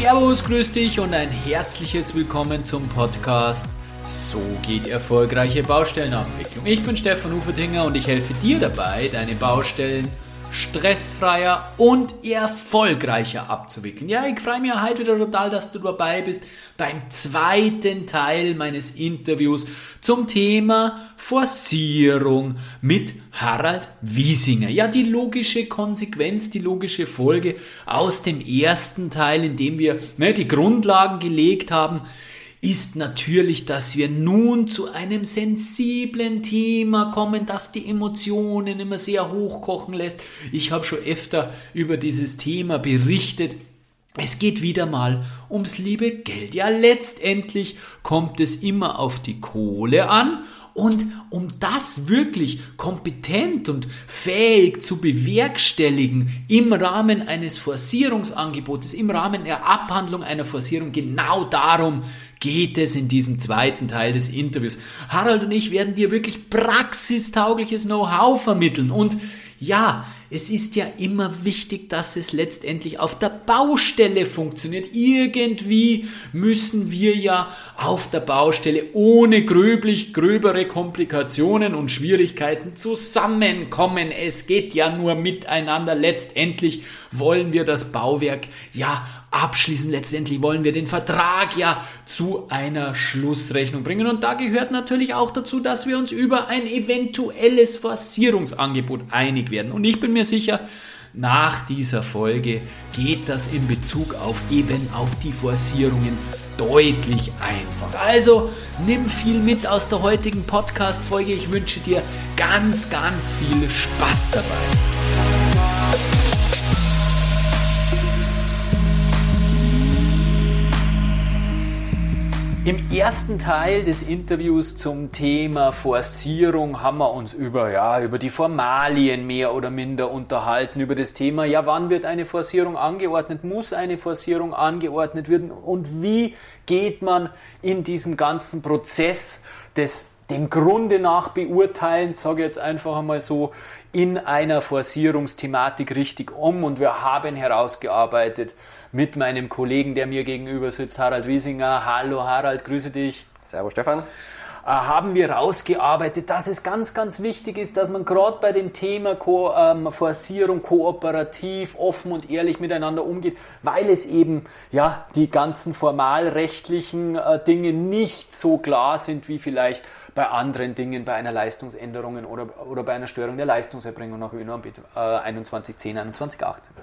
Servus, grüß dich und ein herzliches Willkommen zum Podcast So geht erfolgreiche Baustellenabwicklung. Ich bin Stefan Ufertinger und ich helfe dir dabei, deine Baustellen stressfreier und erfolgreicher abzuwickeln. Ja, ich freue mich heute wieder total, dass du dabei bist beim zweiten Teil meines Interviews zum Thema Forcierung mit Harald Wiesinger. Ja, die logische Konsequenz, die logische Folge aus dem ersten Teil, in dem wir ne, die Grundlagen gelegt haben, ist natürlich, dass wir nun zu einem sensiblen Thema kommen, das die Emotionen immer sehr hochkochen lässt. Ich habe schon öfter über dieses Thema berichtet. Es geht wieder mal ums liebe Geld. Ja, letztendlich kommt es immer auf die Kohle an und um das wirklich kompetent und fähig zu bewerkstelligen im Rahmen eines Forcierungsangebotes, im Rahmen der Abhandlung einer Forcierung, genau darum geht es in diesem zweiten Teil des Interviews. Harald und ich werden dir wirklich praxistaugliches Know-how vermitteln und ja, es ist ja immer wichtig, dass es letztendlich auf der Baustelle funktioniert. Irgendwie müssen wir ja auf der Baustelle ohne gröblich gröbere Komplikationen und Schwierigkeiten zusammenkommen. Es geht ja nur miteinander. Letztendlich wollen wir das Bauwerk ja abschließen. Letztendlich wollen wir den Vertrag ja zu einer Schlussrechnung bringen. Und da gehört natürlich auch dazu, dass wir uns über ein eventuelles Forcierungsangebot einig werden. Und ich bin mir sicher, nach dieser Folge geht das in Bezug auf eben auf die Forcierungen deutlich einfacher. Also nimm viel mit aus der heutigen Podcast-Folge. Ich wünsche dir ganz, ganz viel Spaß dabei. Im ersten Teil des Interviews zum Thema Forcierung haben wir uns über, ja, über die Formalien mehr oder minder unterhalten, über das Thema, ja, wann wird eine Forcierung angeordnet, muss eine Forcierung angeordnet werden? Und wie geht man in diesem ganzen Prozess des dem Grunde nach beurteilen, sage ich jetzt einfach einmal so, in einer Forcierungsthematik richtig um? Und wir haben herausgearbeitet, mit meinem Kollegen, der mir gegenüber sitzt, Harald Wiesinger. Hallo Harald, grüße dich. Servus Stefan äh, haben wir rausgearbeitet, dass es ganz, ganz wichtig ist, dass man gerade bei dem Thema Ko ähm, Forcierung kooperativ, offen und ehrlich miteinander umgeht, weil es eben ja die ganzen formalrechtlichen äh, Dinge nicht so klar sind wie vielleicht bei anderen Dingen, bei einer Leistungsänderung oder, oder bei einer Störung der Leistungserbringung nach ÖNORM äh, 2110, 2118.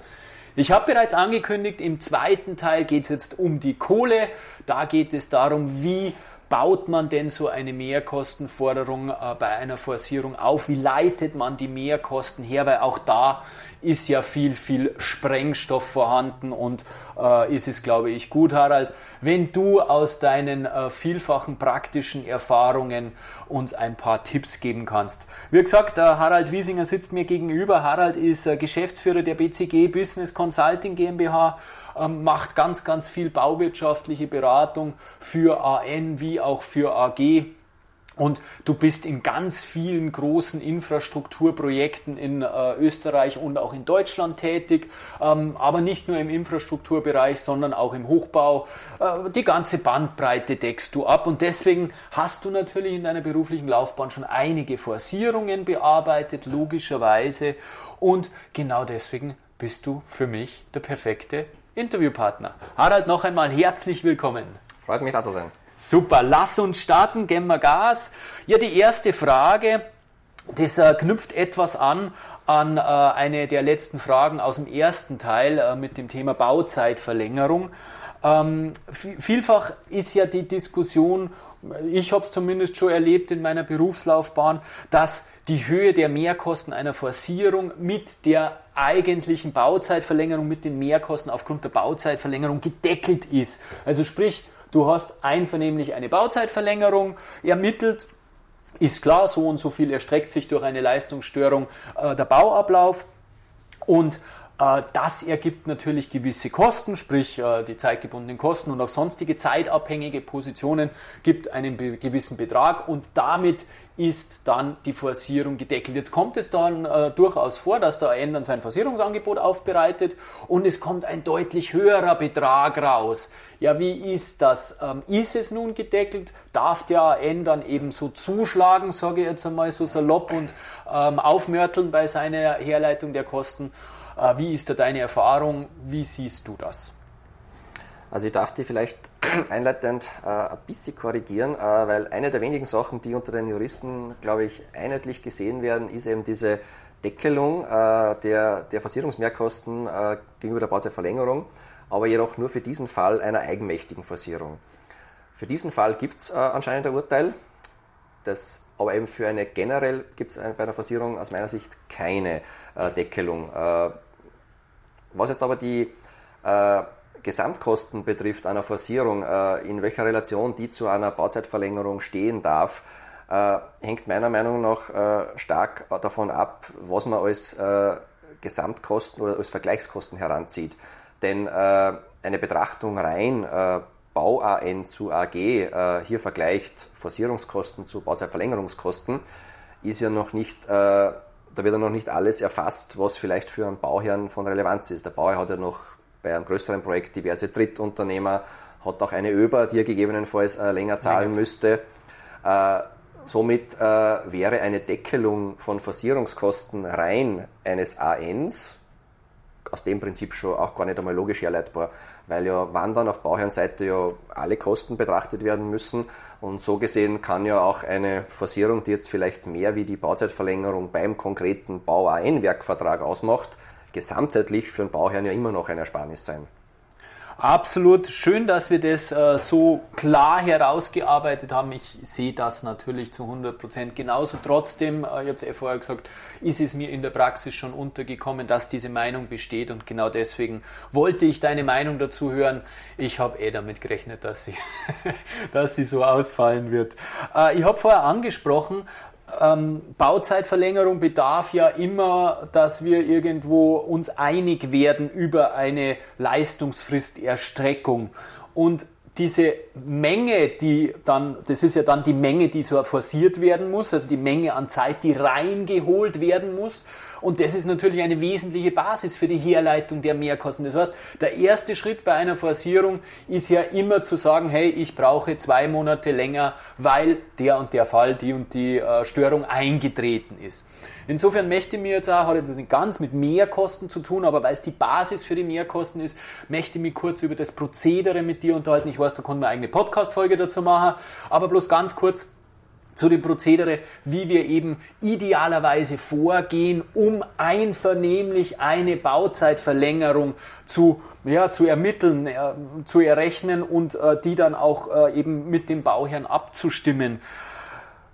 Ich habe bereits angekündigt, im zweiten Teil geht es jetzt um die Kohle. Da geht es darum, wie baut man denn so eine Mehrkostenforderung äh, bei einer Forcierung auf? Wie leitet man die Mehrkosten her? Weil auch da ist ja viel, viel Sprengstoff vorhanden und äh, ist es, glaube ich, gut, Harald, wenn du aus deinen äh, vielfachen praktischen Erfahrungen uns ein paar Tipps geben kannst. Wie gesagt, äh, Harald Wiesinger sitzt mir gegenüber. Harald ist äh, Geschäftsführer der BCG Business Consulting GmbH, ähm, macht ganz, ganz viel bauwirtschaftliche Beratung für AN wie auch für AG und du bist in ganz vielen großen Infrastrukturprojekten in äh, Österreich und auch in Deutschland tätig, ähm, aber nicht nur im Infrastrukturbereich, sondern auch im Hochbau. Äh, die ganze Bandbreite deckst du ab und deswegen hast du natürlich in deiner beruflichen Laufbahn schon einige Forcierungen bearbeitet, logischerweise. Und genau deswegen bist du für mich der perfekte Interviewpartner. Harald, noch einmal herzlich willkommen. Freut mich da zu sein. Super, lass uns starten, geben wir Gas. Ja, die erste Frage, das äh, knüpft etwas an an äh, eine der letzten Fragen aus dem ersten Teil äh, mit dem Thema Bauzeitverlängerung. Ähm, vielfach ist ja die Diskussion, ich habe es zumindest schon erlebt in meiner Berufslaufbahn, dass die Höhe der Mehrkosten einer Forcierung mit der eigentlichen Bauzeitverlängerung, mit den Mehrkosten aufgrund der Bauzeitverlängerung gedeckelt ist. Also sprich, Du hast einvernehmlich eine Bauzeitverlängerung ermittelt. Ist klar, so und so viel erstreckt sich durch eine Leistungsstörung äh, der Bauablauf. Und das ergibt natürlich gewisse Kosten, sprich äh, die zeitgebundenen Kosten und auch sonstige zeitabhängige Positionen gibt einen gewissen Betrag und damit ist dann die Forcierung gedeckelt. Jetzt kommt es dann äh, durchaus vor, dass der AN dann sein Forcierungsangebot aufbereitet und es kommt ein deutlich höherer Betrag raus. Ja, wie ist das? Ähm, ist es nun gedeckelt? Darf der AN dann eben so zuschlagen, sage ich jetzt einmal so salopp und ähm, aufmörteln bei seiner Herleitung der Kosten? Äh, wie ist da deine Erfahrung? Wie siehst du das? Also ich darf dich vielleicht einleitend äh, ein bisschen korrigieren, äh, weil eine der wenigen Sachen, die unter den Juristen, glaube ich, einheitlich gesehen werden, ist eben diese Deckelung äh, der, der Forcierungsmehrkosten äh, gegenüber der Bauzeitverlängerung, aber jedoch nur für diesen Fall einer eigenmächtigen Forcierung. Für diesen Fall gibt es äh, anscheinend ein Urteil, das aber eben für eine generell gibt es bei einer Forcierung aus meiner Sicht keine Deckelung. Was jetzt aber die äh, Gesamtkosten betrifft einer Forcierung, äh, in welcher Relation die zu einer Bauzeitverlängerung stehen darf, äh, hängt meiner Meinung nach äh, stark davon ab, was man als äh, Gesamtkosten oder als Vergleichskosten heranzieht. Denn äh, eine Betrachtung rein Bau-AN zu AG hier vergleicht Forcierungskosten zu Bauzeitverlängerungskosten, ist ja noch nicht da wird ja noch nicht alles erfasst, was vielleicht für einen Bauherrn von Relevanz ist. Der Bauherr hat ja noch bei einem größeren Projekt diverse Drittunternehmer, hat auch eine ÖBA, die er gegebenenfalls äh, länger zahlen müsste. Äh, somit äh, wäre eine Deckelung von Forcierungskosten rein eines ANs aus dem Prinzip schon auch gar nicht einmal logisch herleitbar, weil ja wann dann auf Bauherrenseite ja alle Kosten betrachtet werden müssen und so gesehen kann ja auch eine Forcierung, die jetzt vielleicht mehr wie die Bauzeitverlängerung beim konkreten Bau-AN-Werkvertrag ausmacht, gesamtheitlich für den Bauherrn ja immer noch ein Ersparnis sein. Absolut schön, dass wir das äh, so klar herausgearbeitet haben. Ich sehe das natürlich zu 100 Prozent genauso. Trotzdem, äh, ich habe eh vorher gesagt, ist es mir in der Praxis schon untergekommen, dass diese Meinung besteht und genau deswegen wollte ich deine Meinung dazu hören. Ich habe eh damit gerechnet, dass sie, dass sie so ausfallen wird. Äh, ich habe vorher angesprochen, ähm, Bauzeitverlängerung bedarf ja immer, dass wir irgendwo uns einig werden über eine Leistungsfristerstreckung. Und diese Menge, die dann, das ist ja dann die Menge, die so forciert werden muss, also die Menge an Zeit, die reingeholt werden muss. Und das ist natürlich eine wesentliche Basis für die Herleitung der Mehrkosten. Das heißt, der erste Schritt bei einer Forcierung ist ja immer zu sagen, hey, ich brauche zwei Monate länger, weil der und der Fall, die und die äh, Störung eingetreten ist. Insofern möchte ich mir jetzt auch, hat jetzt nicht ganz mit Mehrkosten zu tun, aber weil es die Basis für die Mehrkosten ist, möchte ich mich kurz über das Prozedere mit dir unterhalten. Ich weiß, da konnten wir eine eigene Podcast-Folge dazu machen, aber bloß ganz kurz zu dem Prozedere, wie wir eben idealerweise vorgehen, um einvernehmlich eine Bauzeitverlängerung zu, ja, zu ermitteln, äh, zu errechnen und äh, die dann auch äh, eben mit dem Bauherrn abzustimmen.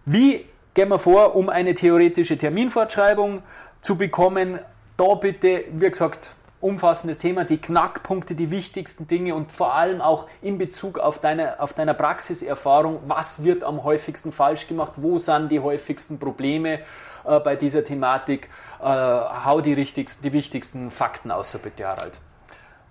Wie gehen wir vor, um eine theoretische Terminfortschreibung zu bekommen? Da bitte, wie gesagt, umfassendes Thema, die Knackpunkte, die wichtigsten Dinge und vor allem auch in Bezug auf deine, auf deiner Praxiserfahrung, was wird am häufigsten falsch gemacht, wo sind die häufigsten Probleme äh, bei dieser Thematik. Äh, hau die, richtigsten, die wichtigsten Fakten aus, so bitte Harald.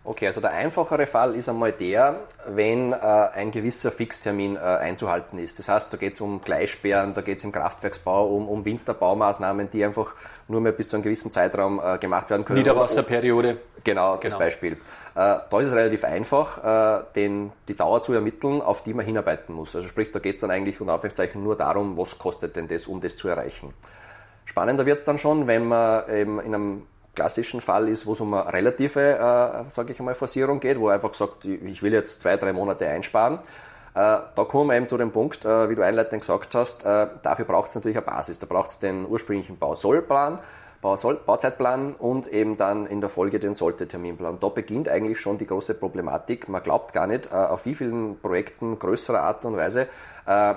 Okay, also der einfachere Fall ist einmal der, wenn äh, ein gewisser Fixtermin äh, einzuhalten ist. Das heißt, da geht es um Gleissperren, da geht es im Kraftwerksbau um, um Winterbaumaßnahmen, die einfach nur mehr bis zu einem gewissen Zeitraum äh, gemacht werden können. Niederwasserperiode. Genau, das genau. Beispiel. Äh, da ist es relativ einfach, äh, den, die Dauer zu ermitteln, auf die man hinarbeiten muss. Also sprich, da geht es dann eigentlich unter Anführungszeichen nur darum, was kostet denn das, um das zu erreichen. Spannender wird es dann schon, wenn man eben in einem klassischen Fall ist, wo es um eine relative, äh, sage ich einmal, Forcierung geht, wo er einfach sagt, ich will jetzt zwei, drei Monate einsparen. Äh, da kommen wir eben zu dem Punkt, äh, wie du einleitend gesagt hast, äh, dafür braucht es natürlich eine Basis. Da braucht es den ursprünglichen Bausollplan, Bausoll, Bauzeitplan und eben dann in der Folge den Sollte-Terminplan. Da beginnt eigentlich schon die große Problematik. Man glaubt gar nicht, äh, auf wie vielen Projekten größerer Art und Weise äh,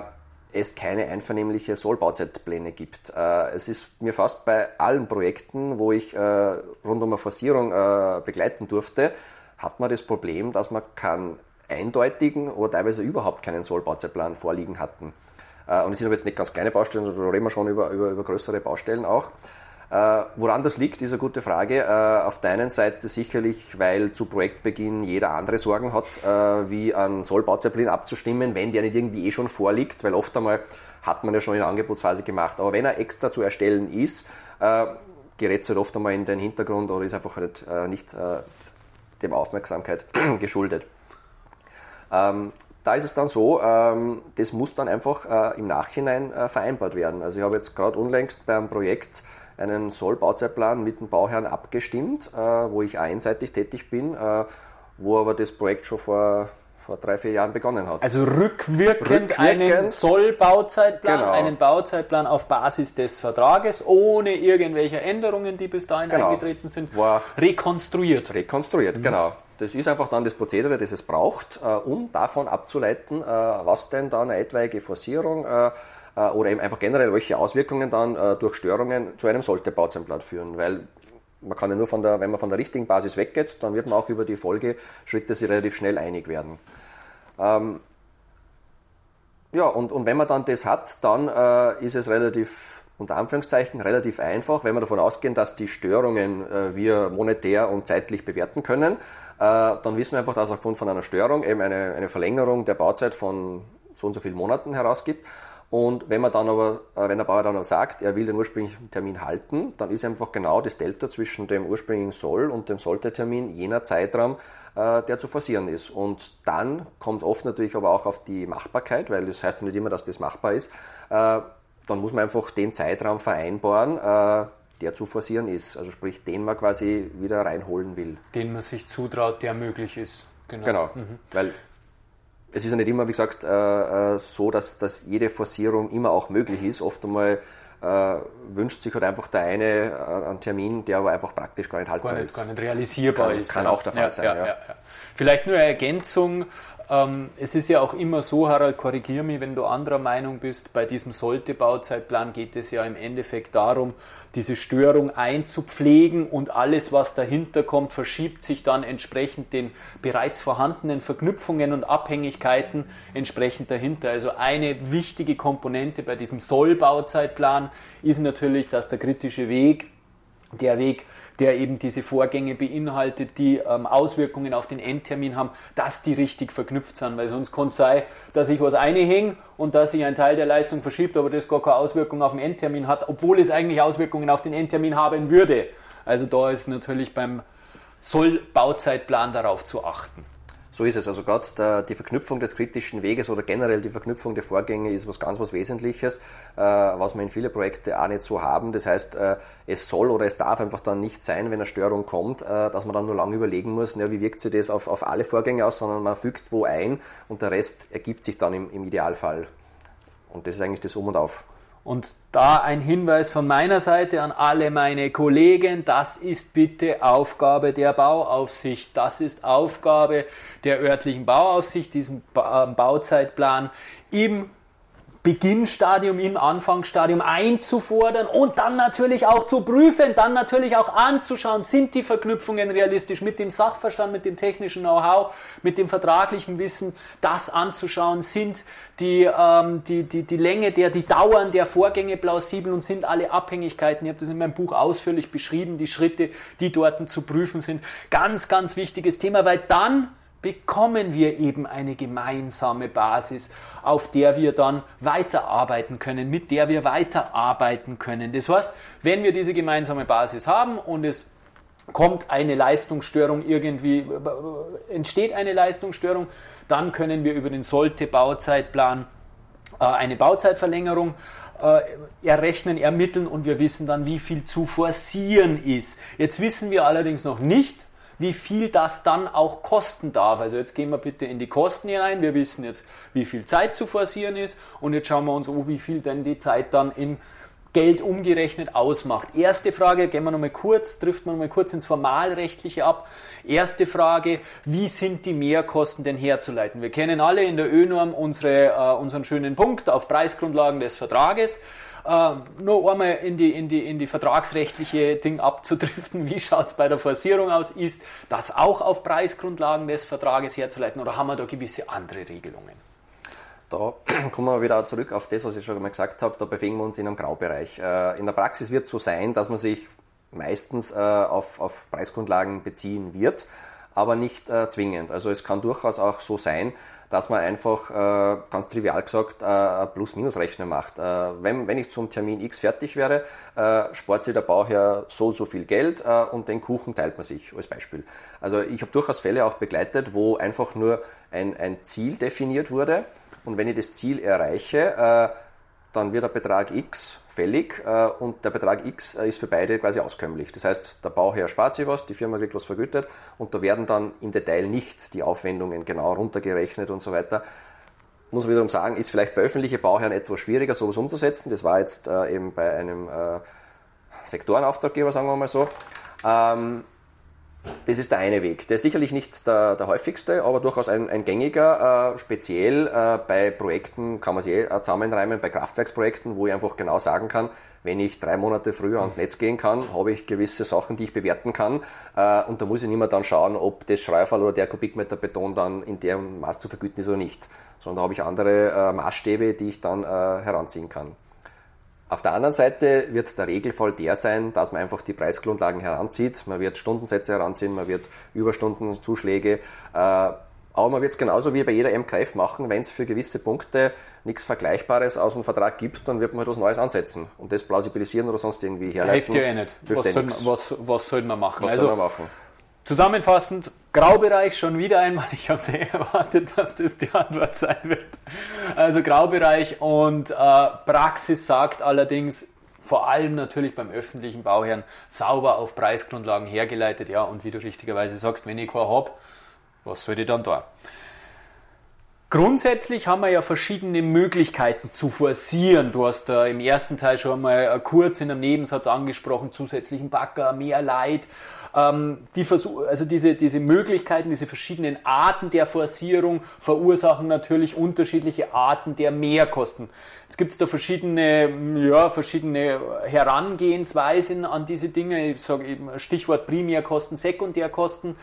es keine einvernehmliche Sollbauzeitpläne gibt. Äh, es ist mir fast bei allen Projekten, wo ich äh, rund um eine Forcierung äh, begleiten durfte, hat man das Problem, dass man keinen eindeutigen oder teilweise überhaupt keinen Sollbauzeitplan vorliegen hatten. Und es sind aber jetzt nicht ganz kleine Baustellen, da reden wir schon über, über, über größere Baustellen auch. Äh, woran das liegt, ist eine gute Frage. Äh, auf der einen Seite sicherlich, weil zu Projektbeginn jeder andere Sorgen hat, äh, wie ein Sollbauzeppelin abzustimmen, wenn der nicht irgendwie eh schon vorliegt, weil oft einmal hat man ja schon in der Angebotsphase gemacht. Aber wenn er extra zu erstellen ist, äh, gerät es halt oft einmal in den Hintergrund oder ist einfach halt äh, nicht äh, dem Aufmerksamkeit geschuldet. Ähm, da ist es dann so, ähm, das muss dann einfach im Nachhinein vereinbart werden. Also ich habe jetzt gerade unlängst beim Projekt einen Sollbauzeitplan mit dem Bauherrn abgestimmt, äh, wo ich einseitig tätig bin, äh, wo aber das Projekt schon vor vor drei, vier Jahren begonnen hat. Also rückwirkend, rückwirkend einen Sollbauzeitplan, genau. einen Bauzeitplan auf Basis des Vertrages, ohne irgendwelche Änderungen, die bis dahin genau. eingetreten sind, War rekonstruiert. Rekonstruiert, mhm. genau. Das ist einfach dann das Prozedere, das es braucht, äh, um davon abzuleiten, äh, was denn dann eine etwaige Forcierung äh, oder eben einfach generell welche Auswirkungen dann durch Störungen zu einem sollte Bauzeitplan führen. Weil man kann ja nur von der, wenn man von der richtigen Basis weggeht, dann wird man auch über die Folgeschritte sich relativ schnell einig werden. Ähm, ja, und, und wenn man dann das hat, dann äh, ist es relativ, unter Anführungszeichen, relativ einfach, wenn wir davon ausgehen, dass die Störungen äh, wir monetär und zeitlich bewerten können, äh, dann wissen wir einfach, dass aufgrund von einer Störung eben eine, eine Verlängerung der Bauzeit von so und so vielen Monaten herausgibt. Und wenn man dann aber, äh, wenn der Bauer dann aber sagt, er will den ursprünglichen Termin halten, dann ist einfach genau das Delta zwischen dem ursprünglichen Soll und dem Sollte-Termin jener Zeitraum, äh, der zu forcieren ist. Und dann kommt es oft natürlich aber auch auf die Machbarkeit, weil das heißt ja nicht immer, dass das machbar ist. Äh, dann muss man einfach den Zeitraum vereinbaren, der zu forcieren ist. Also sprich, den man quasi wieder reinholen will. Den man sich zutraut, der möglich ist. Genau. genau. Mhm. Weil es ist ja nicht immer, wie gesagt, äh, äh, so, dass, dass jede Forcierung immer auch möglich ist. Oft einmal äh, wünscht sich halt einfach der eine äh, einen Termin, der aber einfach praktisch gar nicht haltbar gar nicht, ist. Gar nicht realisierbar kann, ist. Kann ja. auch der Fall ja, sein. Ja, Vielleicht nur eine Ergänzung ähm, es ist ja auch immer so, Harald, korrigier mich, wenn du anderer Meinung bist, bei diesem Sollte-Bauzeitplan geht es ja im Endeffekt darum, diese Störung einzupflegen und alles, was dahinter kommt, verschiebt sich dann entsprechend den bereits vorhandenen Verknüpfungen und Abhängigkeiten entsprechend dahinter. Also eine wichtige Komponente bei diesem Soll-Bauzeitplan ist natürlich, dass der kritische Weg, der Weg der eben diese Vorgänge beinhaltet, die ähm, Auswirkungen auf den Endtermin haben, dass die richtig verknüpft sind. Weil sonst kann es sein, dass ich was einhänge und dass sich ein Teil der Leistung verschiebt, aber das gar keine Auswirkung auf den Endtermin hat, obwohl es eigentlich Auswirkungen auf den Endtermin haben würde. Also da ist natürlich beim Soll-Bauzeitplan darauf zu achten. So ist es. Also gerade die Verknüpfung des kritischen Weges oder generell die Verknüpfung der Vorgänge ist was ganz was Wesentliches, äh, was wir in viele Projekte auch nicht so haben. Das heißt, äh, es soll oder es darf einfach dann nicht sein, wenn eine Störung kommt, äh, dass man dann nur lange überlegen muss, na, wie wirkt sich das auf, auf alle Vorgänge aus, sondern man fügt wo ein und der Rest ergibt sich dann im, im Idealfall. Und das ist eigentlich das Um und Auf. Und da ein Hinweis von meiner Seite an alle meine Kollegen, das ist bitte Aufgabe der Bauaufsicht, das ist Aufgabe der örtlichen Bauaufsicht, diesen Bauzeitplan im Beginnstadium, im Anfangsstadium einzufordern und dann natürlich auch zu prüfen, dann natürlich auch anzuschauen, sind die Verknüpfungen realistisch mit dem Sachverstand, mit dem technischen Know-how, mit dem vertraglichen Wissen, das anzuschauen, sind die, ähm, die, die, die Länge der, die Dauern der Vorgänge plausibel und sind alle Abhängigkeiten, ich habe das in meinem Buch ausführlich beschrieben, die Schritte, die dort zu prüfen sind. Ganz, ganz wichtiges Thema, weil dann bekommen wir eben eine gemeinsame Basis, auf der wir dann weiterarbeiten können, mit der wir weiterarbeiten können. Das heißt, wenn wir diese gemeinsame Basis haben und es kommt eine Leistungsstörung irgendwie, entsteht eine Leistungsstörung, dann können wir über den Sollte-Bauzeitplan äh, eine Bauzeitverlängerung äh, errechnen, ermitteln und wir wissen dann, wie viel zu forcieren ist. Jetzt wissen wir allerdings noch nicht, wie viel das dann auch kosten darf. Also jetzt gehen wir bitte in die Kosten hinein. Wir wissen jetzt, wie viel Zeit zu forcieren ist und jetzt schauen wir uns an, wie viel denn die Zeit dann in Geld umgerechnet ausmacht. Erste Frage, gehen wir nochmal kurz, trifft man nochmal kurz ins Formalrechtliche ab. Erste Frage, wie sind die Mehrkosten denn herzuleiten? Wir kennen alle in der ÖNorm unsere, äh, unseren schönen Punkt auf Preisgrundlagen des Vertrages. Äh, nur einmal in die, in, die, in die vertragsrechtliche Ding abzudriften, wie schaut es bei der Forcierung aus? Ist das auch auf Preisgrundlagen des Vertrages herzuleiten oder haben wir da gewisse andere Regelungen? da kommen wir wieder zurück auf das, was ich schon mal gesagt habe, da bewegen wir uns in einem Graubereich. Äh, in der Praxis wird es so sein, dass man sich meistens äh, auf, auf Preisgrundlagen beziehen wird, aber nicht äh, zwingend. Also es kann durchaus auch so sein, dass man einfach, ganz trivial gesagt, eine Plus-Minus-Rechnung macht. wenn, wenn ich zum Termin X fertig wäre, spart sich der Bauherr so so viel Geld und den Kuchen teilt man sich als Beispiel. Also ich habe durchaus Fälle auch begleitet, wo einfach nur ein, ein Ziel definiert wurde und wenn ich das Ziel erreiche, äh, dann wird der Betrag X fällig äh, und der Betrag X äh, ist für beide quasi auskömmlich. Das heißt, der Bauherr spart sich was, die Firma kriegt was vergütet und da werden dann im Detail nicht die Aufwendungen genau runtergerechnet und so weiter. Muss man wiederum sagen, ist vielleicht bei öffentlichen Bauherren etwas schwieriger, sowas umzusetzen. Das war jetzt eben bei einem Sektorenauftraggeber, sagen wir mal so. Ähm, das ist der eine Weg. Der ist sicherlich nicht der, der häufigste, aber durchaus ein, ein gängiger. Äh, speziell äh, bei Projekten kann man sich eh zusammenreimen, bei Kraftwerksprojekten, wo ich einfach genau sagen kann, wenn ich drei Monate früher ans Netz gehen kann, habe ich gewisse Sachen, die ich bewerten kann. Äh, und da muss ich nicht mehr dann schauen, ob das Schreifall oder der Kubikmeter Beton dann in dem Maß zu vergüten ist oder nicht. Sondern da habe ich andere äh, Maßstäbe, die ich dann äh, heranziehen kann. Auf der anderen Seite wird der Regelfall der sein, dass man einfach die Preisgrundlagen heranzieht. Man wird Stundensätze heranziehen, man wird Überstundenzuschläge. Äh, aber man wird es genauso wie bei jeder MKF machen, wenn es für gewisse Punkte nichts Vergleichbares aus dem Vertrag gibt, dann wird man halt was Neues ansetzen und das plausibilisieren oder sonst irgendwie herleiten. Hilft ja eh nicht. Was soll, was, was soll man machen? Was also, soll man machen? Zusammenfassend, Graubereich schon wieder einmal. Ich habe sehr erwartet, dass das die Antwort sein wird. Also Graubereich und äh, Praxis sagt allerdings, vor allem natürlich beim öffentlichen Bauherrn, sauber auf Preisgrundlagen hergeleitet. Ja, und wie du richtigerweise sagst, wenn ich keine habe, was soll ich dann da? Grundsätzlich haben wir ja verschiedene Möglichkeiten zu forcieren. Du hast äh, im ersten Teil schon mal äh, kurz in einem Nebensatz angesprochen, zusätzlichen Backer, mehr Leid ähm, die Versuch, also diese, diese Möglichkeiten, diese verschiedenen Arten der Forcierung verursachen natürlich unterschiedliche Arten der Mehrkosten. Jetzt gibt es da verschiedene, ja, verschiedene Herangehensweisen an diese Dinge. Ich sage eben Stichwort Primärkosten, Sekundärkosten.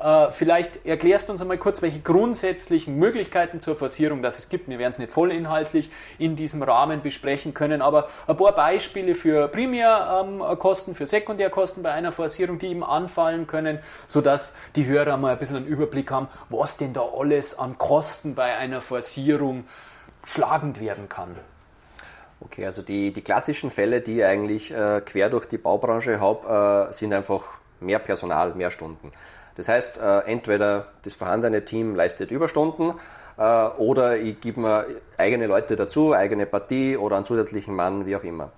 Äh, vielleicht erklärst du uns einmal kurz, welche grundsätzlichen Möglichkeiten zur Forcierung das es gibt. Wir werden es nicht vollinhaltlich in diesem Rahmen besprechen können, aber ein paar Beispiele für Primärkosten, für Sekundärkosten bei einer Forcierung, die eben anfallen können, sodass die Hörer mal ein bisschen einen Überblick haben, was denn da alles an Kosten bei einer Forcierung schlagend werden kann. Okay, also die, die klassischen Fälle, die ich eigentlich äh, quer durch die Baubranche habe, äh, sind einfach mehr Personal, mehr Stunden. Das heißt, äh, entweder das vorhandene Team leistet Überstunden äh, oder ich gebe mir eigene Leute dazu, eigene Partie oder einen zusätzlichen Mann, wie auch immer.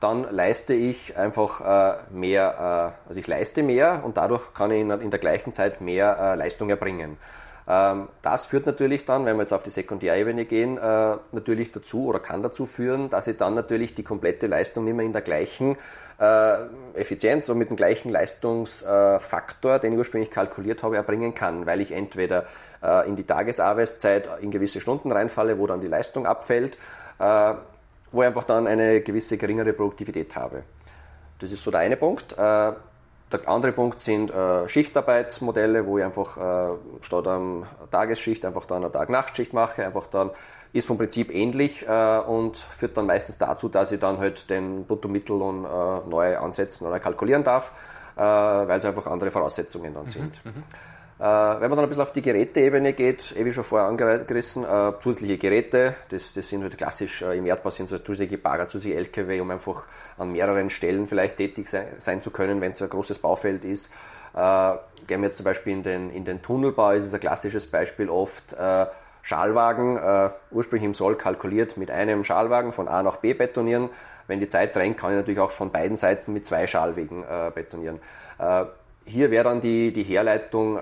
Dann leiste ich einfach äh, mehr, also ich leiste mehr und dadurch kann ich in der gleichen Zeit mehr Leistung erbringen. Ähm, das führt natürlich dann, wenn wir jetzt auf die Sekundärebene gehen, natürlich dazu oder kann dazu führen, dass ich dann natürlich die komplette Leistung nicht mehr in der gleichen äh, Effizienz und mit dem gleichen Leistungsfaktor, den ich ursprünglich kalkuliert habe, erbringen kann, weil ich entweder äh, in die Tagesarbeitszeit in gewisse Stunden reinfalle, wo dann die Leistung abfällt, äh, wo ich einfach dann eine gewisse geringere Produktivität habe. Das ist so der eine Punkt. Der andere Punkt sind Schichtarbeitsmodelle, wo ich einfach statt am Tagesschicht einfach dann eine Tag-Nacht-Schicht mache, einfach dann ist vom Prinzip ähnlich äh, und führt dann meistens dazu, dass ich dann halt den Bruttomittellohn äh, neu ansetzen oder kalkulieren darf, äh, weil es einfach andere Voraussetzungen dann mhm, sind. Mhm, äh, wenn man dann ein bisschen auf die Geräteebene geht, eh wie schon vorher angerissen, äh, zusätzliche Geräte, das, das sind halt klassisch äh, im Erdbau sind so zusätzliche Bagger, zusätzliche LKW, um einfach an mehreren Stellen vielleicht tätig sein, sein zu können, wenn es ein großes Baufeld ist. gehen wir jetzt zum Beispiel in den, in den Tunnelbau, ist es ein klassisches Beispiel oft, Schalwagen, äh, ursprünglich im Soll kalkuliert mit einem Schalwagen von A nach B betonieren. Wenn die Zeit drängt, kann ich natürlich auch von beiden Seiten mit zwei Schalwegen äh, betonieren. Hier wäre dann die, die Herleitung äh,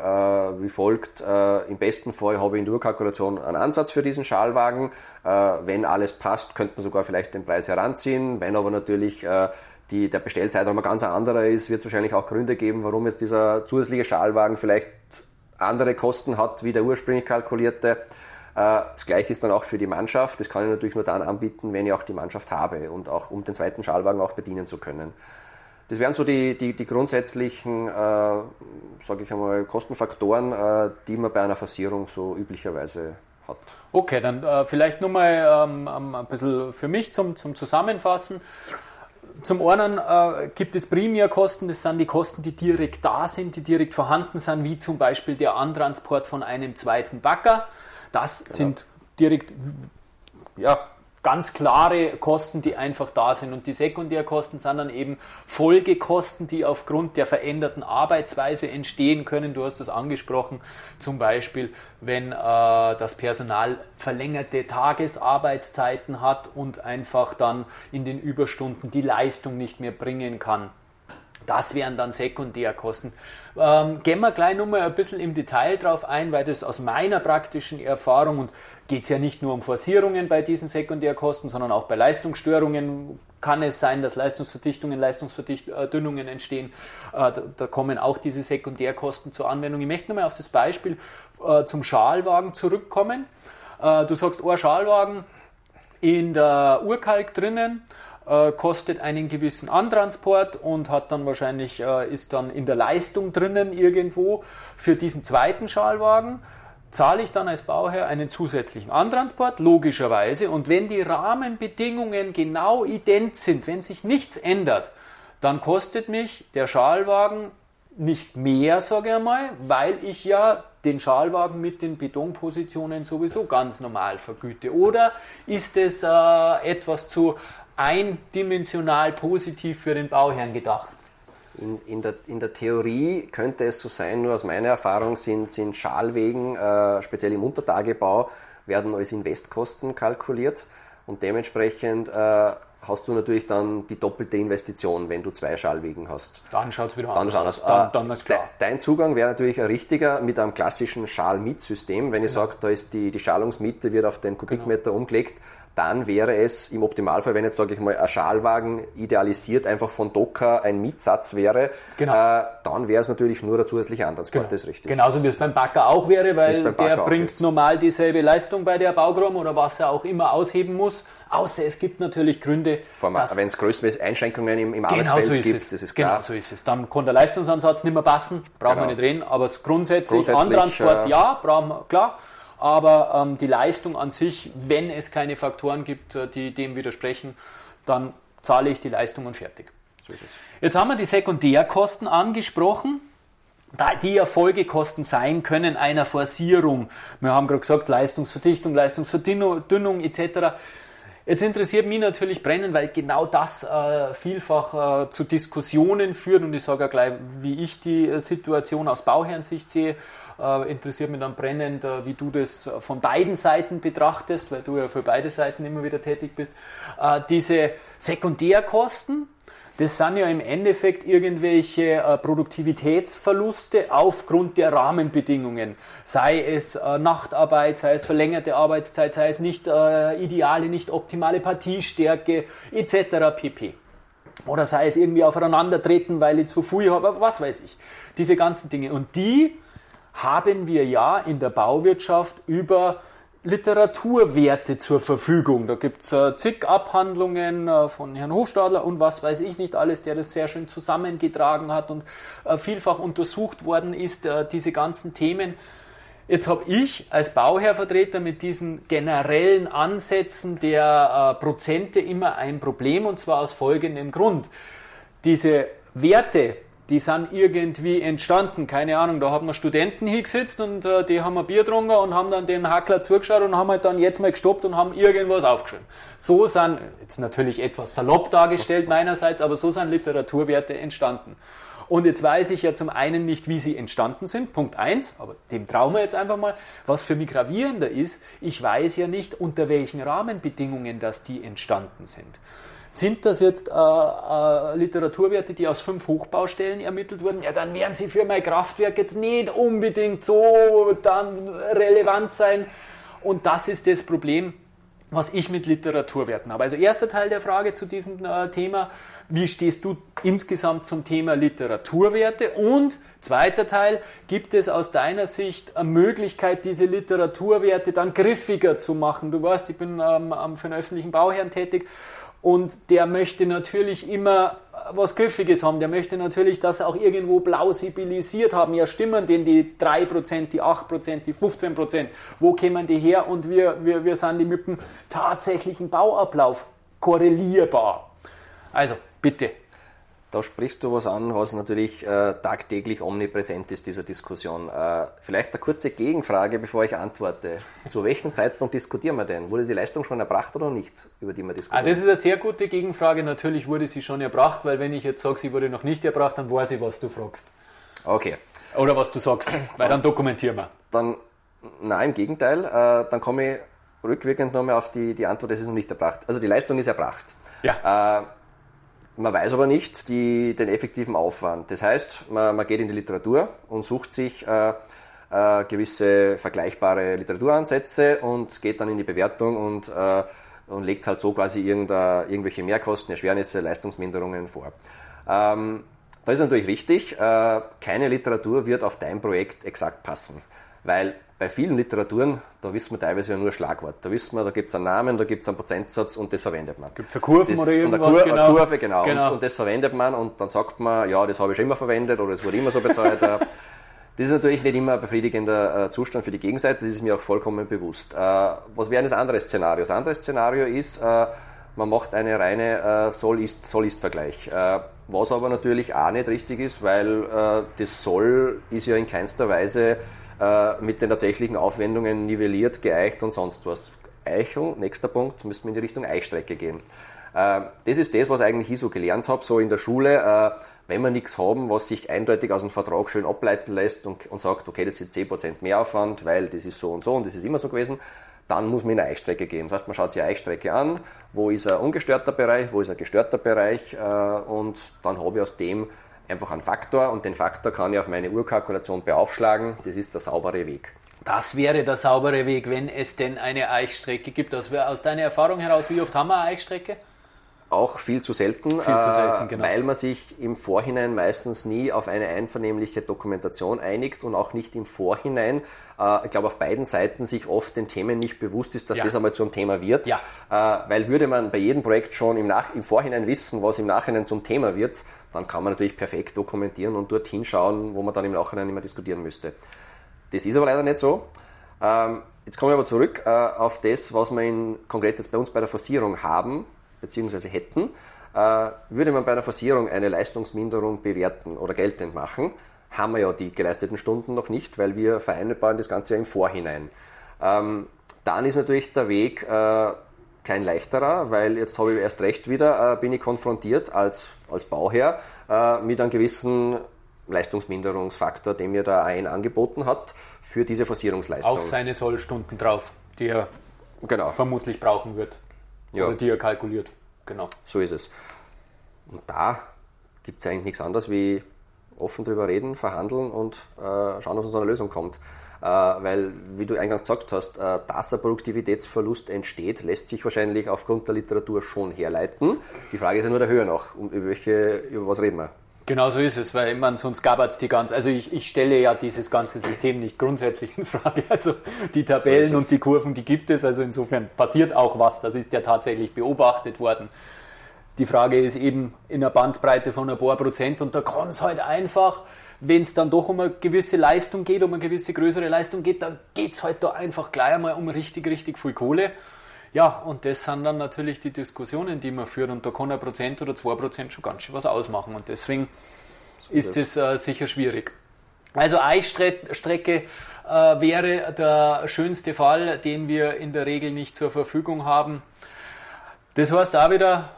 wie folgt. Äh, Im besten Fall habe ich in der Urkalkulation einen Ansatz für diesen Schalwagen. Äh, wenn alles passt, könnte man sogar vielleicht den Preis heranziehen. Wenn aber natürlich äh, die, der Bestellzeitraum ein ganz anderer ist, wird es wahrscheinlich auch Gründe geben, warum jetzt dieser zusätzliche Schalwagen vielleicht andere Kosten hat wie der ursprünglich kalkulierte. Äh, das gleiche ist dann auch für die Mannschaft. Das kann ich natürlich nur dann anbieten, wenn ich auch die Mannschaft habe und auch um den zweiten Schallwagen auch bedienen zu können. Das wären so die, die, die grundsätzlichen, äh, sage ich einmal, Kostenfaktoren, äh, die man bei einer Fassierung so üblicherweise hat. Okay, dann äh, vielleicht nochmal ähm, ähm, ein bisschen für mich zum, zum Zusammenfassen. Zum einen äh, gibt es Primärkosten, das sind die Kosten, die direkt da sind, die direkt vorhanden sind, wie zum Beispiel der Antransport von einem zweiten Bagger. Das genau. sind direkt ja, ganz klare Kosten, die einfach da sind. Und die Sekundärkosten sind dann eben Folgekosten, die aufgrund der veränderten Arbeitsweise entstehen können. Du hast das angesprochen, zum Beispiel, wenn äh, das Personal verlängerte Tagesarbeitszeiten hat und einfach dann in den Überstunden die Leistung nicht mehr bringen kann. Das wären dann Sekundärkosten. Ähm, gehen wir gleich nochmal ein bisschen im Detail drauf ein, weil das aus meiner praktischen Erfahrung und geht es ja nicht nur um Forcierungen bei diesen Sekundärkosten, sondern auch bei Leistungsstörungen kann es sein, dass Leistungsverdichtungen, Leistungsverdünnungen entstehen. Äh, da, kommen auch diese Sekundärkosten zur Anwendung. Ich möchte nochmal auf das Beispiel äh, zum Schalwagen zurückkommen. Äh, du sagst, oh, Schalwagen in der Urkalk drinnen kostet einen gewissen Antransport und hat dann wahrscheinlich, ist dann in der Leistung drinnen irgendwo für diesen zweiten Schalwagen zahle ich dann als Bauherr einen zusätzlichen Antransport, logischerweise. Und wenn die Rahmenbedingungen genau ident sind, wenn sich nichts ändert, dann kostet mich der Schalwagen nicht mehr, sage ich einmal, weil ich ja den Schalwagen mit den Betonpositionen sowieso ganz normal vergüte. Oder ist es äh, etwas zu eindimensional positiv für den Bauherrn gedacht? In, in, der, in der Theorie könnte es so sein, nur aus meiner Erfahrung sind, sind Schalwegen, äh, speziell im Untertagebau, werden als Investkosten kalkuliert und dementsprechend äh, hast du natürlich dann die doppelte Investition, wenn du zwei Schallwegen hast. Dann schaut es wieder dann anders aus. Dann, dann ist klar. Dein Zugang wäre natürlich ein richtiger mit einem klassischen Schallmietsystem. Wenn ich genau. sage, da ist die, die Schallungsmiete wird auf den Kubikmeter genau. umgelegt, dann wäre es im Optimalfall, wenn jetzt, sage ich mal, ein Schalwagen idealisiert einfach von Docker ein Mietsatz wäre, genau. äh, dann wäre es natürlich nur der zusätzliche Antransport, genau. ist richtig. Genauso wie es beim Bagger auch wäre, weil der bringt normal dieselbe Leistung bei der Baugrom oder was er auch immer ausheben muss, außer es gibt natürlich Gründe. Wenn es größere Einschränkungen im, im genau Arbeitsfeld so gibt, es. das ist klar. Genau so ist es. Dann kann der Leistungsansatz nicht mehr passen, brauchen genau. wir nicht reden, aber grundsätzlich, grundsätzlich Antransport äh, ja, brauchen wir, klar aber ähm, die Leistung an sich, wenn es keine Faktoren gibt, äh, die dem widersprechen, dann zahle ich die Leistung und fertig. So Jetzt haben wir die Sekundärkosten angesprochen, die ja Folgekosten sein können einer Forcierung. Wir haben gerade gesagt, Leistungsverdichtung, Leistungsverdünnung etc. Jetzt interessiert mich natürlich brennend, weil genau das äh, vielfach äh, zu Diskussionen führt und ich sage ja gleich, wie ich die äh, Situation aus Bauherrensicht sehe. Äh, interessiert mich dann brennend, äh, wie du das von beiden Seiten betrachtest, weil du ja für beide Seiten immer wieder tätig bist. Äh, diese Sekundärkosten, das sind ja im Endeffekt irgendwelche Produktivitätsverluste aufgrund der Rahmenbedingungen. Sei es Nachtarbeit, sei es verlängerte Arbeitszeit, sei es nicht ideale, nicht optimale Partiestärke etc. pp. Oder sei es irgendwie aufeinandertreten, weil ich zu viel habe, was weiß ich. Diese ganzen Dinge. Und die haben wir ja in der Bauwirtschaft über Literaturwerte zur Verfügung. Da gibt es äh, zig Abhandlungen äh, von Herrn Hofstadler und was weiß ich nicht alles, der das sehr schön zusammengetragen hat und äh, vielfach untersucht worden ist, äh, diese ganzen Themen. Jetzt habe ich als Bauherrvertreter mit diesen generellen Ansätzen der äh, Prozente immer ein Problem und zwar aus folgendem Grund. Diese Werte, die sind irgendwie entstanden. Keine Ahnung, da haben wir Studenten hingesetzt und äh, die haben ein Bier getrunken und haben dann den Hackler zugeschaut und haben halt dann jetzt mal gestoppt und haben irgendwas aufgeschrieben. So sind, jetzt natürlich etwas salopp dargestellt meinerseits, aber so sind Literaturwerte entstanden. Und jetzt weiß ich ja zum einen nicht, wie sie entstanden sind, Punkt eins, aber dem trauen wir jetzt einfach mal. Was für mich gravierender ist, ich weiß ja nicht, unter welchen Rahmenbedingungen das die entstanden sind. Sind das jetzt äh, äh, Literaturwerte, die aus fünf Hochbaustellen ermittelt wurden? Ja, dann werden sie für mein Kraftwerk jetzt nicht unbedingt so dann relevant sein. Und das ist das Problem, was ich mit Literaturwerten habe. Also erster Teil der Frage zu diesem äh, Thema, wie stehst du insgesamt zum Thema Literaturwerte? Und zweiter Teil, gibt es aus deiner Sicht eine Möglichkeit, diese Literaturwerte dann griffiger zu machen? Du weißt, ich bin ähm, für einen öffentlichen Bauherrn tätig und der möchte natürlich immer was Griffiges haben, der möchte natürlich das auch irgendwo plausibilisiert haben. Ja, stimmen denn die 3%, die 8%, die 15%? Wo kämen die her? Und wir, wir, wir sind die mit dem tatsächlichen Bauablauf korrelierbar. Also, bitte, da sprichst du was an, was natürlich äh, tagtäglich omnipräsent ist, dieser Diskussion. Äh, vielleicht eine kurze Gegenfrage, bevor ich antworte. Zu welchem Zeitpunkt diskutieren wir denn? Wurde die Leistung schon erbracht oder nicht, über die wir diskutieren? Ah, das ist eine sehr gute Gegenfrage. Natürlich wurde sie schon erbracht, weil wenn ich jetzt sage, sie wurde noch nicht erbracht, dann weiß ich, was du fragst. Okay. Oder was du sagst, weil dann dokumentieren wir. Dann, nein, im Gegenteil, äh, dann komme ich rückwirkend nochmal auf die, die Antwort, es ist noch nicht erbracht. Also die Leistung ist erbracht. Ja. Man weiß aber nicht die, den effektiven Aufwand. Das heißt, man, man, geht in die Literatur und sucht sich äh, äh, gewisse vergleichbare Literaturansätze und geht dann in die Bewertung und, äh, und legt halt so quasi irgendwelche Mehrkosten, Erschwernisse, Leistungsminderungen vor. Ähm, da ist natürlich richtig, äh, keine Literatur wird auf dein Projekt exakt passen, weil bei vielen Literaturen, da wissen wir teilweise ja nur Schlagwort. Da wissen wir, da gibt es einen Namen, da gibt es einen Prozentsatz und das verwendet man. Gibt es eine Kurve oder irgendwas? Eine, Kur genau. eine Kurve, genau. genau. Und, und, das verwendet man und dann sagt man, ja, das habe ich schon immer verwendet oder es wurde immer so bezahlt. das ist natürlich nicht immer ein befriedigender äh, Zustand für die Gegenseite, das ist mir auch vollkommen bewusst. Äh, was wäre das andere Szenario? Das andere Szenario ist, äh, man macht eine reine Soll-Ist-Vergleich. was aber natürlich auch nicht richtig ist, weil das Soll ist ja in keinster Weise äh, mit den tatsächlichen Aufwendungen nivelliert, geeicht und sonst was. Eichung, nächster Punkt, müssen wir in die Richtung Eichstrecke gehen. Äh, das ist das, was eigentlich ich so gelernt habe, so in der Schule. Äh, wenn wir nichts haben, was sich eindeutig aus dem Vertrag schön ableiten lässt und, und sagt, okay, das sind 10% Mehraufwand, weil das ist so und so und das ist immer so gewesen, dann muss man in eine Eichstrecke gehen. Das heißt, man schaut sich eine Eichstrecke an, wo ist ein ungestörter Bereich, wo ist ein gestörter Bereich und dann habe ich aus dem einfach einen Faktor und den Faktor kann ich auf meine Urkalkulation beaufschlagen. Das ist der saubere Weg. Das wäre der saubere Weg, wenn es denn eine Eichstrecke gibt. Wäre aus deiner Erfahrung heraus, wie oft haben wir eine Eichstrecke? Auch viel zu selten, viel zu selten äh, genau. weil man sich im Vorhinein meistens nie auf eine einvernehmliche Dokumentation einigt und auch nicht im Vorhinein, äh, ich glaube auf beiden Seiten sich oft den Themen nicht bewusst ist, dass ja. das einmal zum Thema wird. Ja. Äh, weil würde man bei jedem Projekt schon im, Nach im Vorhinein wissen, was im Nachhinein zum Thema wird, dann kann man natürlich perfekt dokumentieren und dorthin schauen, wo man dann im Nachhinein immer diskutieren müsste. Das ist aber leider nicht so. Ähm, jetzt kommen wir aber zurück auf das, was wir in, konkret jetzt bei uns bei der Forcierung haben bzw. hätten, äh, würde man bei einer Versicherung eine Leistungsminderung bewerten oder geltend machen, haben wir ja die geleisteten Stunden noch nicht, weil wir vereinbaren das Ganze ja im Vorhinein. Ähm, dann ist natürlich der Weg äh, kein leichterer, weil jetzt habe ich erst recht wieder, äh, bin ich konfrontiert als, als Bauherr mit einem gewissen Leistungsminderungsfaktor, den mir der AN angeboten hat für diese Versicherungsleistung. Auf seine Sollstunden drauf, die er genau. vermutlich brauchen wird. Ja. Oder die er kalkuliert. Genau. So ist es. Und da gibt es eigentlich nichts anderes wie offen drüber reden, verhandeln und äh, schauen, ob es zu einer Lösung kommt. Äh, weil, wie du eingangs gesagt hast, äh, dass der Produktivitätsverlust entsteht, lässt sich wahrscheinlich aufgrund der Literatur schon herleiten. Die Frage ist ja nur der Höhe nach. Um, über, welche, über was reden wir? Genau so ist es, weil man sonst gab es die ganze, also ich, ich stelle ja dieses ganze System nicht grundsätzlich in Frage. Also die Tabellen so und die Kurven, die gibt es, also insofern passiert auch was, das ist ja tatsächlich beobachtet worden. Die Frage ist eben in einer Bandbreite von ein paar Prozent und da kann es halt einfach, wenn es dann doch um eine gewisse Leistung geht, um eine gewisse größere Leistung geht, dann geht es halt da einfach gleich einmal um richtig, richtig viel Kohle. Ja, und das sind dann natürlich die Diskussionen, die man führt. Und da kann ein Prozent oder zwei Prozent schon ganz schön was ausmachen. Und deswegen so ist das äh, sicher schwierig. Also Eichstrecke äh, wäre der schönste Fall, den wir in der Regel nicht zur Verfügung haben. Das heißt auch wieder,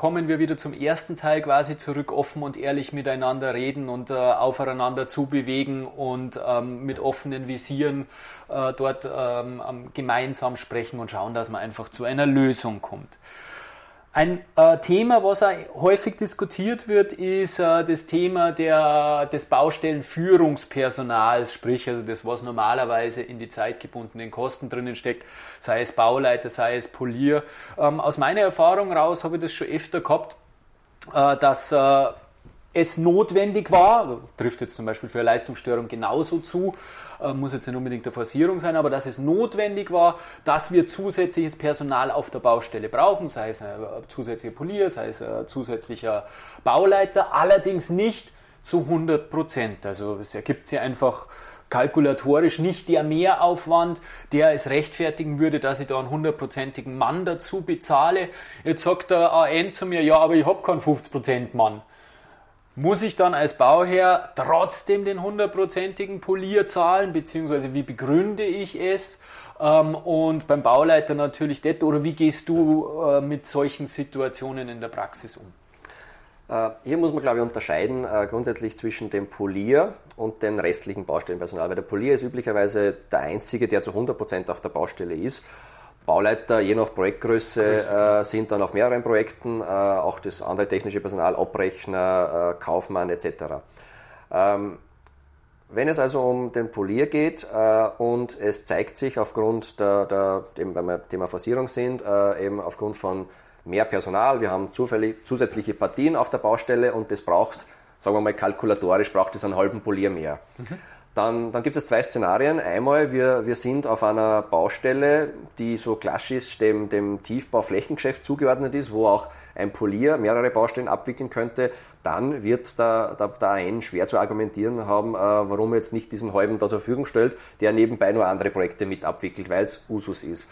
kommen wir wieder zum ersten Teil quasi zurück, offen und ehrlich miteinander reden und äh, aufeinander zubewegen und ähm, mit offenen Visieren äh, dort ähm, gemeinsam sprechen und schauen, dass man einfach zu einer Lösung kommt. Ein äh, Thema, was häufig diskutiert wird, ist äh, das Thema der, des Baustellenführungspersonals, sprich also das, was normalerweise in die zeitgebundenen Kosten drinnen steckt, sei es Bauleiter, sei es Polier. Ähm, aus meiner Erfahrung raus habe ich das schon öfter gehabt, äh, dass äh, es notwendig war, trifft jetzt zum Beispiel für eine Leistungsstörung genauso zu, äh, muss jetzt nicht unbedingt eine Forcierung sein, aber dass es notwendig war, dass wir zusätzliches Personal auf der Baustelle brauchen, sei es ein zusätzlicher Polier, sei es ein zusätzlicher Bauleiter, allerdings nicht zu 100 Prozent. Also es ergibt sich einfach kalkulatorisch nicht der Mehraufwand, der es rechtfertigen würde, dass ich da einen hundertprozentigen Mann dazu bezahle. Jetzt sagt der AN zu mir, ja, aber ich habe keinen 50% Mann. Muss ich dann als Bauherr trotzdem den hundertprozentigen Polier zahlen, beziehungsweise wie begründe ich es? Ähm, und beim Bauleiter natürlich das, oder wie gehst du äh, mit solchen Situationen in der Praxis um? Äh, hier muss man, glaube ich, unterscheiden äh, grundsätzlich zwischen dem Polier und den restlichen Baustellenpersonal, weil der Polier ist üblicherweise der Einzige, der zu 100% auf der Baustelle ist. Bauleiter, je nach Projektgröße, äh, sind dann auf mehreren Projekten, äh, auch das andere technische Personal, Abrechner, äh, Kaufmann etc. Ähm, wenn es also um den Polier geht äh, und es zeigt sich aufgrund der, der eben, wenn wir Thema Forcierung sind, eben aufgrund von mehr Personal, wir haben zufällig zusätzliche Partien auf der Baustelle und das braucht, sagen wir mal kalkulatorisch, braucht es einen halben Polier mehr. Mhm. Dann, dann gibt es zwei Szenarien. Einmal, wir, wir sind auf einer Baustelle, die so klassisch dem, dem Tiefbauflächengeschäft zugeordnet ist, wo auch ein Polier mehrere Baustellen abwickeln könnte. Dann wird der, der, der AN schwer zu argumentieren haben, äh, warum er jetzt nicht diesen halben da zur Verfügung stellt, der nebenbei nur andere Projekte mit abwickelt, weil es Usus ist.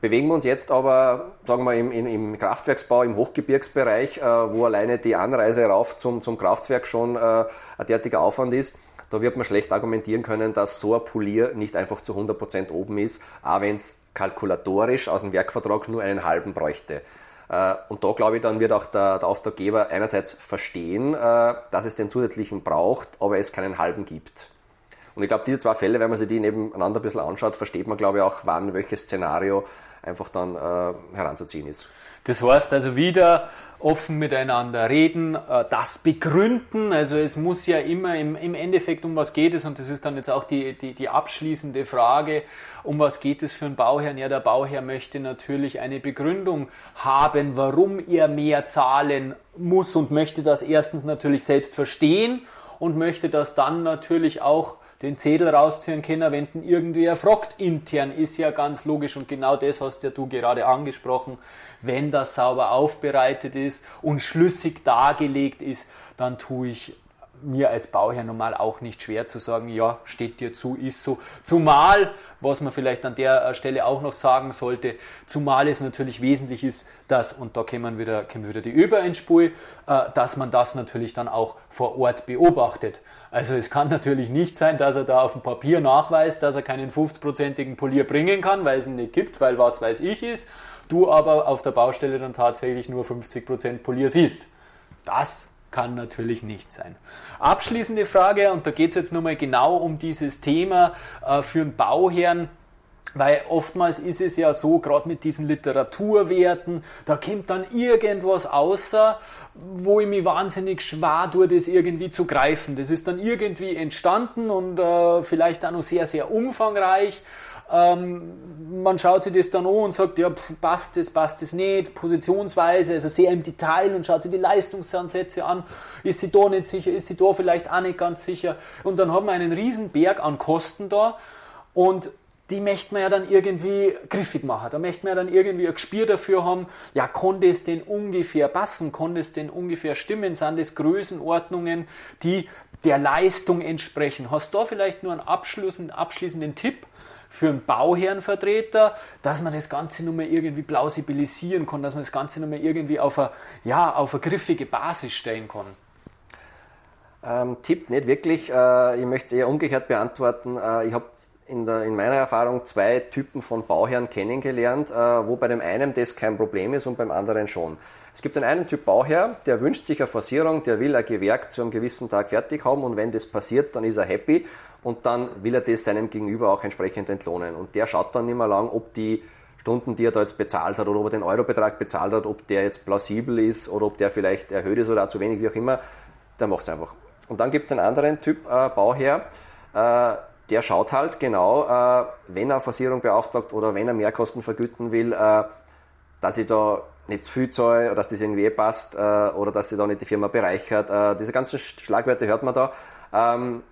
Bewegen wir uns jetzt aber, sagen wir, im, im, im Kraftwerksbau, im Hochgebirgsbereich, äh, wo alleine die Anreise rauf zum, zum Kraftwerk schon äh, ein derartiger Aufwand ist. Da wird man schlecht argumentieren können, dass so ein Polier nicht einfach zu 100% oben ist, auch wenn es kalkulatorisch aus dem Werkvertrag nur einen halben bräuchte. Äh, und da glaube ich, dann wird auch der, der Auftraggeber einerseits verstehen, äh, dass es den zusätzlichen braucht, aber es keinen halben gibt. Und ich glaube, diese zwei Fälle, wenn man sich die nebeneinander ein bisschen anschaut, versteht man, glaube ich, auch, wann welches Szenario einfach dann äh, heranzuziehen ist. Das heißt also wieder offen miteinander reden, äh, das begründen. Also es muss ja immer im, im Endeffekt um was geht es und das ist dann jetzt auch die, die, die abschließende Frage, um was geht es für einen Bauherrn? Ja, der Bauherr möchte natürlich eine Begründung haben, warum er mehr zahlen muss und möchte das erstens natürlich selbst verstehen und möchte das dann natürlich auch den Zettel rausziehen können, wenn irgendwer fragt. Intern ist ja ganz logisch und genau das hast ja du gerade angesprochen. Wenn das sauber aufbereitet ist und schlüssig dargelegt ist, dann tue ich mir als Bauherr normal auch nicht schwer zu sagen, ja, steht dir zu, ist so. Zumal, was man vielleicht an der Stelle auch noch sagen sollte, zumal es natürlich wesentlich ist, dass, und da kommen wieder, wieder die Über äh, dass man das natürlich dann auch vor Ort beobachtet. Also es kann natürlich nicht sein, dass er da auf dem Papier nachweist, dass er keinen 50-prozentigen Polier bringen kann, weil es ihn nicht gibt, weil was weiß ich ist, du aber auf der Baustelle dann tatsächlich nur 50% Polier siehst. Das kann natürlich nicht sein. Abschließende Frage, und da geht es jetzt nochmal genau um dieses Thema äh, für einen Bauherrn. Weil oftmals ist es ja so, gerade mit diesen Literaturwerten, da kommt dann irgendwas außer, wo ich mich wahnsinnig schwer tue, das irgendwie zu greifen. Das ist dann irgendwie entstanden und äh, vielleicht auch noch sehr, sehr umfangreich. Ähm, man schaut sich das dann an und sagt, ja, pff, passt das, passt das nicht, positionsweise, also sehr im Detail und schaut sich die Leistungsansätze an. Ist sie da nicht sicher, ist sie da vielleicht auch nicht ganz sicher. Und dann haben wir einen riesen Berg an Kosten da und die möchte man ja dann irgendwie griffig machen. Da möchte man ja dann irgendwie ein Gespür dafür haben, ja, konnte es denn ungefähr passen, konnte es denn ungefähr stimmen, sind das Größenordnungen, die der Leistung entsprechen. Hast du da vielleicht nur einen abschließenden, abschließenden Tipp für einen Bauherrenvertreter, dass man das Ganze nur mal irgendwie plausibilisieren kann, dass man das Ganze nur mal irgendwie auf eine, ja, auf eine griffige Basis stellen kann? Ähm, Tipp nicht wirklich. Äh, ich möchte es eher umgekehrt beantworten. Äh, ich habe in, in meiner Erfahrung zwei Typen von Bauherren kennengelernt, äh, wo bei dem einen das kein Problem ist und beim anderen schon. Es gibt den einen Typ Bauherr, der wünscht sich eine Forcierung, der will ein Gewerk zu einem gewissen Tag fertig haben und wenn das passiert, dann ist er happy und dann will er das seinem Gegenüber auch entsprechend entlohnen. Und der schaut dann nicht mehr lang, ob die Stunden, die er da jetzt bezahlt hat oder ob er den Eurobetrag bezahlt hat, ob der jetzt plausibel ist oder ob der vielleicht erhöht ist oder zu wenig, wie auch immer, der macht es einfach. Und dann gibt es einen anderen Typ äh, Bauherr, äh, der schaut halt genau, äh, wenn er Forcierung beauftragt oder wenn er Mehrkosten vergüten will, äh, dass ich da nicht zu viel zahle oder dass das irgendwie eh passt äh, oder dass sie da nicht die Firma bereichert. Äh, diese ganzen Schlagwörter hört man da. Ähm,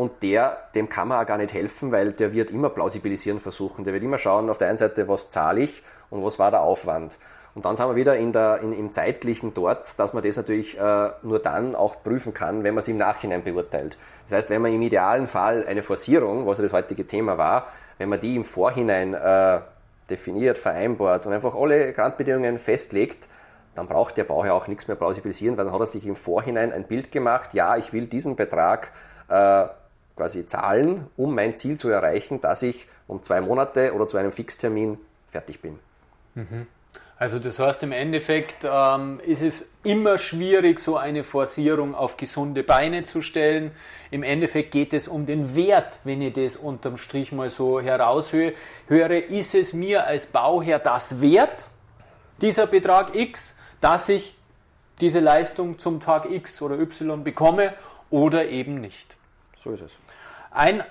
und der, dem kann man auch gar nicht helfen, weil der wird immer plausibilisieren versuchen. Der wird immer schauen, auf der einen Seite, was zahle ich und was war der Aufwand. Und dann sind wir wieder in der, in, im Zeitlichen dort, dass man das natürlich äh, nur dann auch prüfen kann, wenn man es im Nachhinein beurteilt. Das heißt, wenn man im idealen Fall eine Forcierung, was ja das heutige Thema war, wenn man die im Vorhinein äh, definiert, vereinbart und einfach alle Grandbedingungen festlegt, dann braucht der Bauherr auch nichts mehr plausibilisieren, weil dann hat er sich im Vorhinein ein Bild gemacht, ja, ich will diesen Betrag äh, quasi zahlen, um mein Ziel zu erreichen, dass ich um zwei Monate oder zu einem Fixtermin fertig bin. Mhm. Also das heißt im Endeffekt ähm, ist es immer schwierig, so eine Forcierung auf gesunde Beine zu stellen. Im Endeffekt geht es um den Wert, wenn ich das unterm Strich mal so heraushöre. Höre, ist es mir als Bauherr das wert, dieser Betrag X, dass ich diese Leistung zum Tag X oder Y bekomme oder eben nicht. So ist es. Ein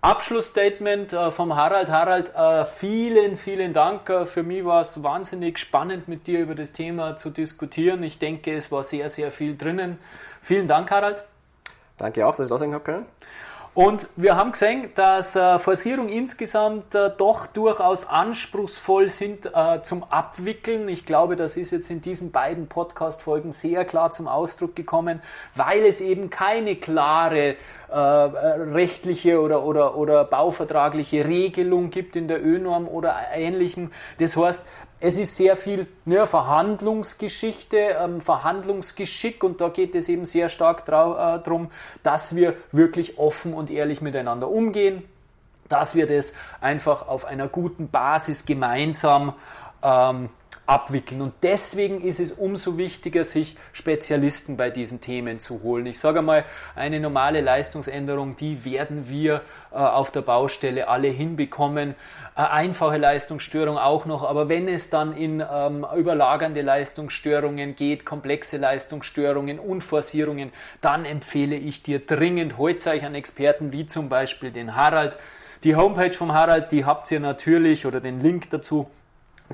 Abschlussstatement äh, vom Harald. Harald, äh, vielen, vielen Dank. Äh, für mich war es wahnsinnig spannend, mit dir über das Thema zu diskutieren. Ich denke, es war sehr, sehr viel drinnen. Vielen Dank, Harald. Danke auch, dass ich da sein können. Und wir haben gesehen, dass äh, Forcierungen insgesamt äh, doch durchaus anspruchsvoll sind äh, zum Abwickeln. Ich glaube, das ist jetzt in diesen beiden Podcast-Folgen sehr klar zum Ausdruck gekommen, weil es eben keine klare äh, rechtliche oder, oder, oder bauvertragliche Regelung gibt in der ÖNorm oder ähnlichem. Das heißt, es ist sehr viel ne, Verhandlungsgeschichte, ähm, Verhandlungsgeschick und da geht es eben sehr stark darum, äh, dass wir wirklich offen und ehrlich miteinander umgehen, dass wir das einfach auf einer guten Basis gemeinsam ähm, abwickeln. Und deswegen ist es umso wichtiger, sich Spezialisten bei diesen Themen zu holen. Ich sage mal, eine normale Leistungsänderung, die werden wir äh, auf der Baustelle alle hinbekommen. Äh, einfache Leistungsstörung auch noch, aber wenn es dann in ähm, überlagernde Leistungsstörungen geht, komplexe Leistungsstörungen und Forcierungen, dann empfehle ich dir dringend, holt euch einen Experten wie zum Beispiel den Harald. Die Homepage vom Harald, die habt ihr natürlich oder den Link dazu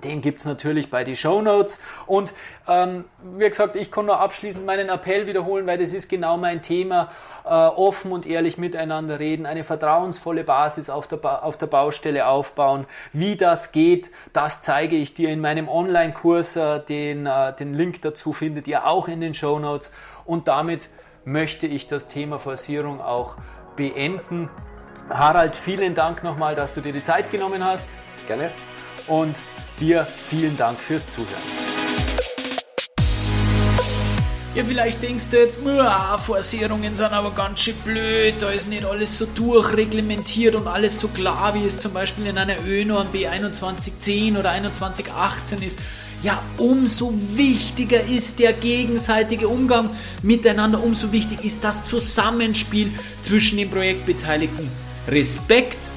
den gibt es natürlich bei den Show Notes. Und ähm, wie gesagt, ich kann nur abschließend meinen Appell wiederholen, weil das ist genau mein Thema. Äh, offen und ehrlich miteinander reden, eine vertrauensvolle Basis auf der, ba auf der Baustelle aufbauen. Wie das geht, das zeige ich dir in meinem Online-Kurs. Äh, den, äh, den Link dazu findet ihr auch in den Show Notes. Und damit möchte ich das Thema Forcierung auch beenden. Harald, vielen Dank nochmal, dass du dir die Zeit genommen hast. Gerne. Und Dir vielen Dank fürs Zuhören. Ja, vielleicht denkst du jetzt, Forcierungen sind aber ganz schön blöd, da ist nicht alles so durchreglementiert und alles so klar, wie es zum Beispiel in einer ÖNORM B2110 oder 2118 ist. Ja, umso wichtiger ist der gegenseitige Umgang miteinander, umso wichtig ist das Zusammenspiel zwischen den Projektbeteiligten. Respekt,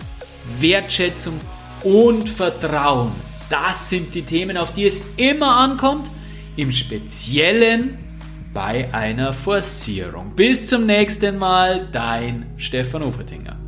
Wertschätzung und Vertrauen. Das sind die Themen, auf die es immer ankommt, im Speziellen bei einer Forcierung. Bis zum nächsten Mal, dein Stefan Ufertinger.